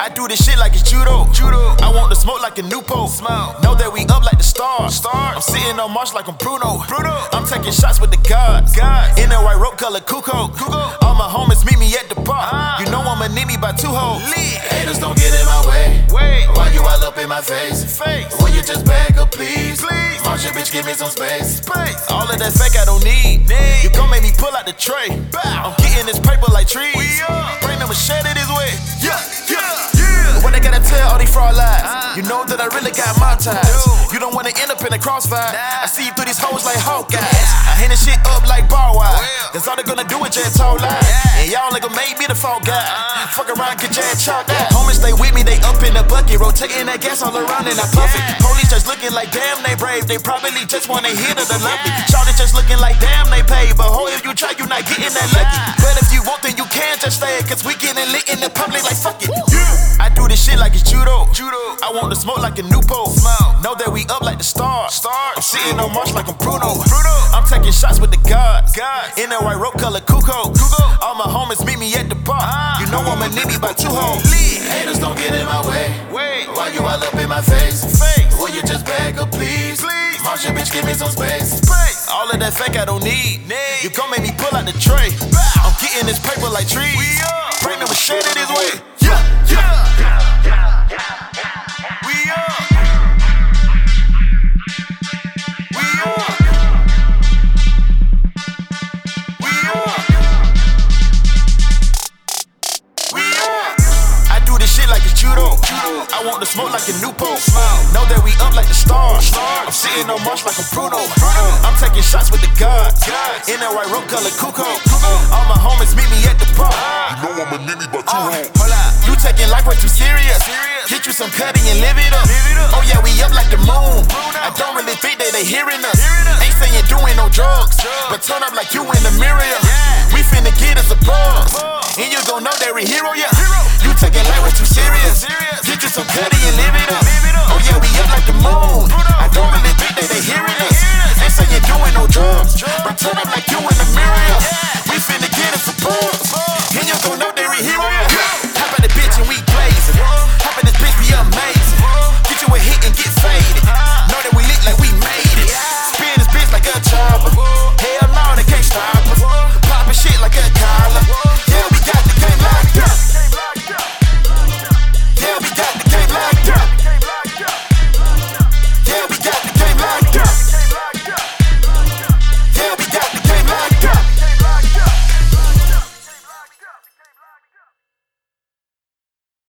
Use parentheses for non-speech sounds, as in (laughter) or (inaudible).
I do this shit like it's judo. Judo. I want to smoke like a Newport. Smoke. Know that we up like the stars. Stars. I'm sitting on Mars like I'm Bruno. Bruno. I'm taking shots with the gods. Gods. In a white rope color Kukoc. Kukoc. All my homies meet me at the bar. Ah. You know I'ma need me by two hoes. Haters don't get in my way. Wait. Why you all up in my face? Face. Will you just back up, please? Please. Martian, bitch, give me some space. Space. All of that fake I don't need. Need. You gon' make me pull out the tray. Bow. I'm getting this paper like trees. We up. Bring the machete fraud lies? Uh. you know that I really got my ties. You don't wanna end up in a crossfire. I see you through these hoes like Hawkeyes. I hand this shit up like bar wire. That's all they're gonna do is just told lies. And y'all nigga made me the fall guy. Uh. Fuck around, get your ass chopped out. Homies stay with me, they up in the bucket. Rotating that gas all around and I puff it. Police just looking like damn they brave. They probably just wanna (laughs) hit her the me. Shawty just looking like damn they paid. But ho, if you try, you not getting that lucky. But if you want, then you can just stay. Cause we getting lit in the public like fuck it. I do this shit like it's judo. Judo. I want to smoke like a Newport. Smoke. Know that we up like the stars. Stars. I'm sitting on Mars like I'm Bruno. Bruno. I'm taking shots with the gods. Gods. In that white rope color Kukoc. Kukoc. All my homies meet me at the bar. Ah. You know I'ma need me by two hoes. Haters don't get in my way. Wait. Why you all up in my face? Face. Will you just back up, please? Please. Martian, bitch, give me some space. Space. All of that fake I don't need. Need. You gon' make me pull out the tray. Bow. I'm getting this paper like trees. We up. To smoke like a Newport. Know that we up like the stars. I'm sitting on Mars like I'm Bruno. I'm taking shots with the gods. In that white rope color Kukoc. All my homies meet me at the bar. You know I'm a ninny by two Uh, hold up. You taking life way too serious. Get you some cutty and live it up. Oh yeah, we up like the moon. I don't really think that they hearing us. Ain't saying doing no drugs, but turn up like you in the mirror. We finna get us a buzz, and you gon' know that we hero, yeah.